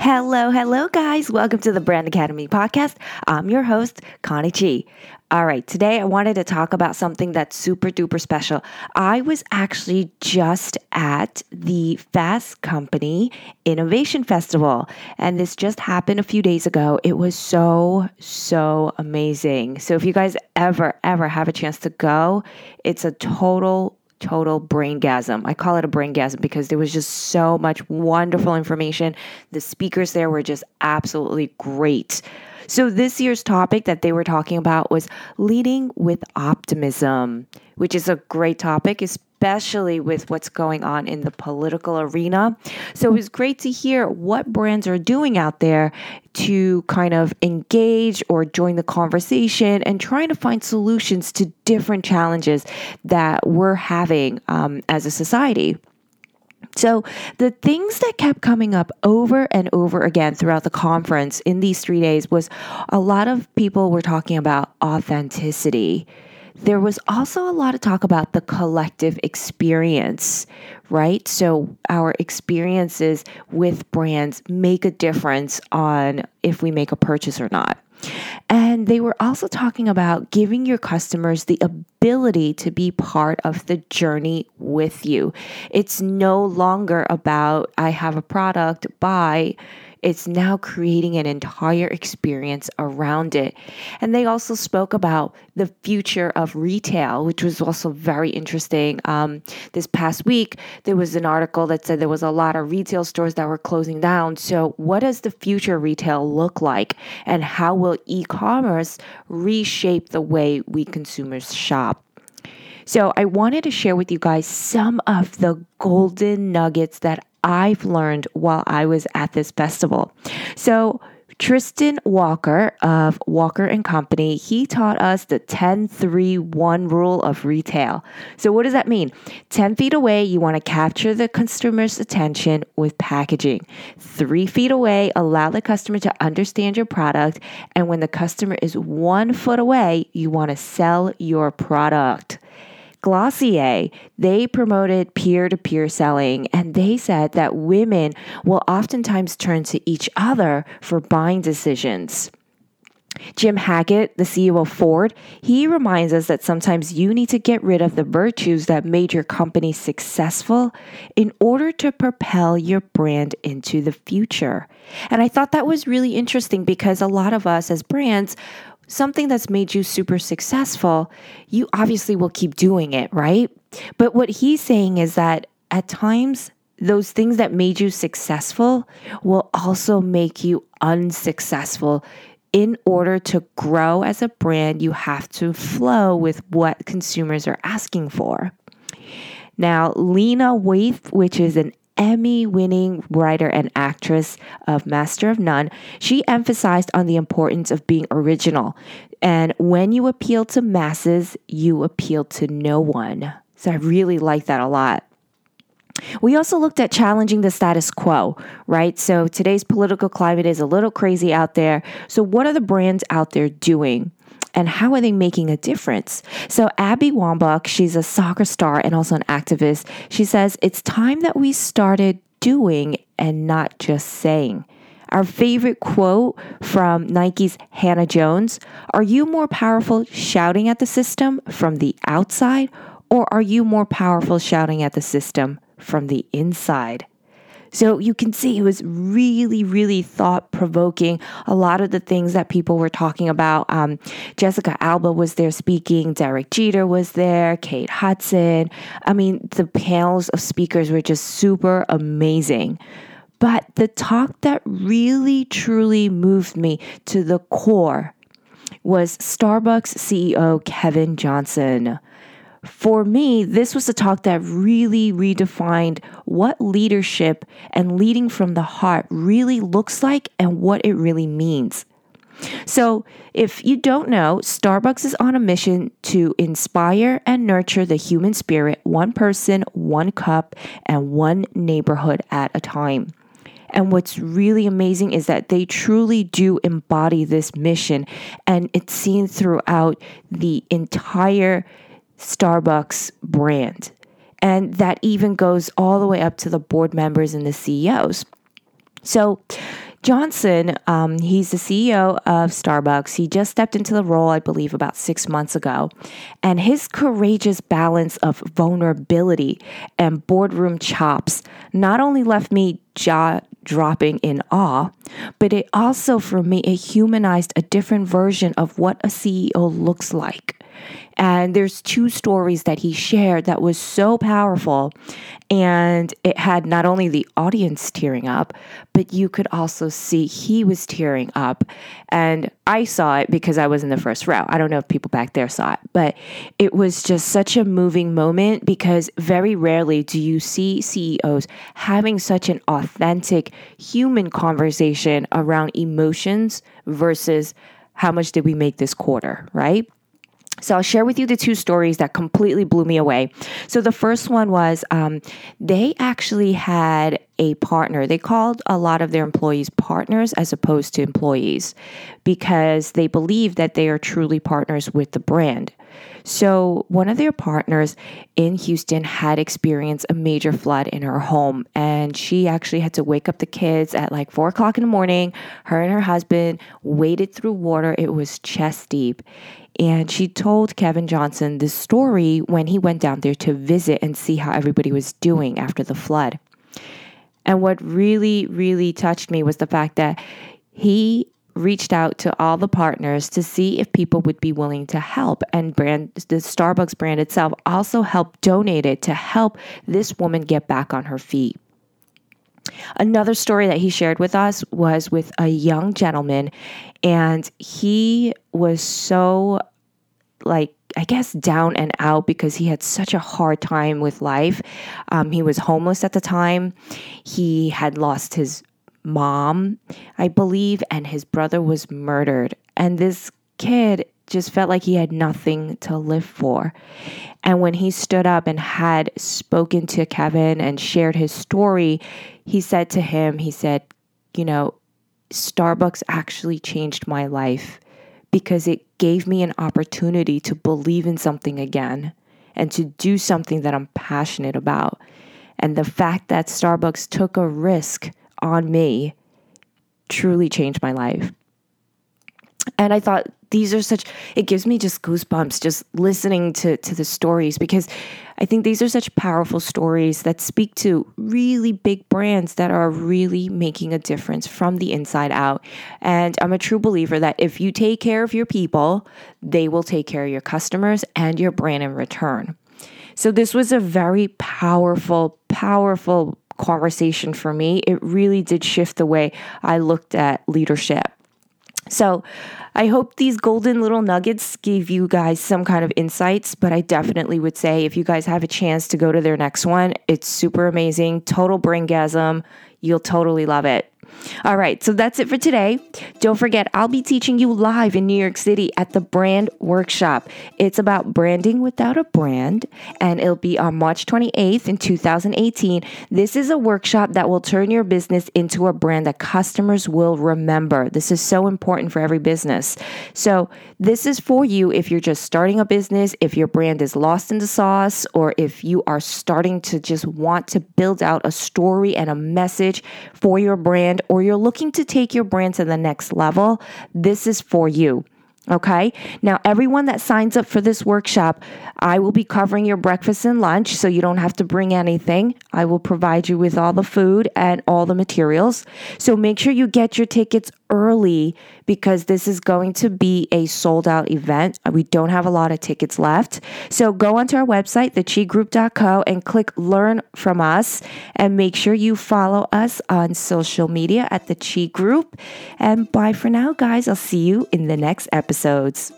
Hello, hello, guys. Welcome to the Brand Academy podcast. I'm your host, Connie Chi. All right, today I wanted to talk about something that's super duper special. I was actually just at the Fast Company Innovation Festival, and this just happened a few days ago. It was so, so amazing. So, if you guys ever, ever have a chance to go, it's a total total brain gasm. I call it a brain gasm because there was just so much wonderful information. The speakers there were just absolutely great. So, this year's topic that they were talking about was leading with optimism, which is a great topic, especially with what's going on in the political arena. So, it was great to hear what brands are doing out there to kind of engage or join the conversation and trying to find solutions to different challenges that we're having um, as a society. So, the things that kept coming up over and over again throughout the conference in these three days was a lot of people were talking about authenticity. There was also a lot of talk about the collective experience, right? So, our experiences with brands make a difference on if we make a purchase or not. And they were also talking about giving your customers the ability to be part of the journey with you. It's no longer about, I have a product, buy it's now creating an entire experience around it. And they also spoke about the future of retail, which was also very interesting. Um, this past week, there was an article that said there was a lot of retail stores that were closing down. So, what does the future retail look like? And how will e commerce reshape the way we consumers shop? So, I wanted to share with you guys some of the golden nuggets that I've learned while I was at this festival. So, Tristan Walker of Walker and Company, he taught us the 10 3 1 rule of retail. So, what does that mean? 10 feet away, you want to capture the customer's attention with packaging. Three feet away, allow the customer to understand your product. And when the customer is one foot away, you want to sell your product. Glossier, they promoted peer to peer selling and they said that women will oftentimes turn to each other for buying decisions. Jim Hackett, the CEO of Ford, he reminds us that sometimes you need to get rid of the virtues that made your company successful in order to propel your brand into the future. And I thought that was really interesting because a lot of us as brands, something that's made you super successful, you obviously will keep doing it, right? But what he's saying is that at times, those things that made you successful will also make you unsuccessful. In order to grow as a brand, you have to flow with what consumers are asking for. Now, Lena Waithe, which is an Emmy winning writer and actress of Master of None, she emphasized on the importance of being original. And when you appeal to masses, you appeal to no one. So I really like that a lot. We also looked at challenging the status quo, right? So today's political climate is a little crazy out there. So, what are the brands out there doing? And how are they making a difference? So, Abby Wambach, she's a soccer star and also an activist. She says it's time that we started doing and not just saying. Our favorite quote from Nike's Hannah Jones Are you more powerful shouting at the system from the outside, or are you more powerful shouting at the system from the inside? So you can see it was really, really thought provoking. A lot of the things that people were talking about. Um, Jessica Alba was there speaking, Derek Jeter was there, Kate Hudson. I mean, the panels of speakers were just super amazing. But the talk that really, truly moved me to the core was Starbucks CEO Kevin Johnson for me, this was a talk that really redefined what leadership and leading from the heart really looks like and what it really means. So, if you don't know, Starbucks is on a mission to inspire and nurture the human spirit, one person, one cup, and one neighborhood at a time. And what's really amazing is that they truly do embody this mission, and it's seen throughout the entire Starbucks brand. And that even goes all the way up to the board members and the CEOs. So, Johnson, um, he's the CEO of Starbucks. He just stepped into the role, I believe, about six months ago. And his courageous balance of vulnerability and boardroom chops not only left me jaw dropping in awe, but it also, for me, it humanized a different version of what a CEO looks like. And there's two stories that he shared that was so powerful. And it had not only the audience tearing up, but you could also see he was tearing up. And I saw it because I was in the first row. I don't know if people back there saw it, but it was just such a moving moment because very rarely do you see CEOs having such an authentic human conversation around emotions versus how much did we make this quarter, right? So I'll share with you the two stories that completely blew me away. So the first one was um, they actually had a partner. They called a lot of their employees partners as opposed to employees because they believe that they are truly partners with the brand. So, one of their partners in Houston had experienced a major flood in her home, and she actually had to wake up the kids at like four o'clock in the morning. Her and her husband waded through water, it was chest deep. And she told Kevin Johnson this story when he went down there to visit and see how everybody was doing after the flood. And what really, really touched me was the fact that he reached out to all the partners to see if people would be willing to help. And brand the Starbucks brand itself also helped donate it to help this woman get back on her feet. Another story that he shared with us was with a young gentleman, and he was so like I guess down and out because he had such a hard time with life. Um, he was homeless at the time. He had lost his mom, I believe, and his brother was murdered. And this kid just felt like he had nothing to live for. And when he stood up and had spoken to Kevin and shared his story, he said to him, he said, You know, Starbucks actually changed my life because it gave me an opportunity to believe in something again and to do something that I'm passionate about. And the fact that Starbucks took a risk on me truly changed my life. And I thought these are such it gives me just goosebumps just listening to to the stories because I think these are such powerful stories that speak to really big brands that are really making a difference from the inside out. And I'm a true believer that if you take care of your people, they will take care of your customers and your brand in return. So this was a very powerful powerful conversation for me. It really did shift the way I looked at leadership. So, I hope these golden little nuggets gave you guys some kind of insights, but I definitely would say if you guys have a chance to go to their next one, it's super amazing. Total braingasm. You'll totally love it. All right, so that's it for today. Don't forget, I'll be teaching you live in New York City at the Brand Workshop. It's about branding without a brand, and it'll be on March 28th in 2018. This is a workshop that will turn your business into a brand that customers will remember. This is so important for every business. So, this is for you if you're just starting a business, if your brand is lost in the sauce, or if you are starting to just want to build out a story and a message for your brand or you're looking to take your brand to the next level, this is for you. Okay. Now, everyone that signs up for this workshop, I will be covering your breakfast and lunch so you don't have to bring anything. I will provide you with all the food and all the materials. So make sure you get your tickets early because this is going to be a sold out event. We don't have a lot of tickets left. So go onto our website, thechigroup.co, and click learn from us. And make sure you follow us on social media at the Chi Group. And bye for now, guys. I'll see you in the next episodes.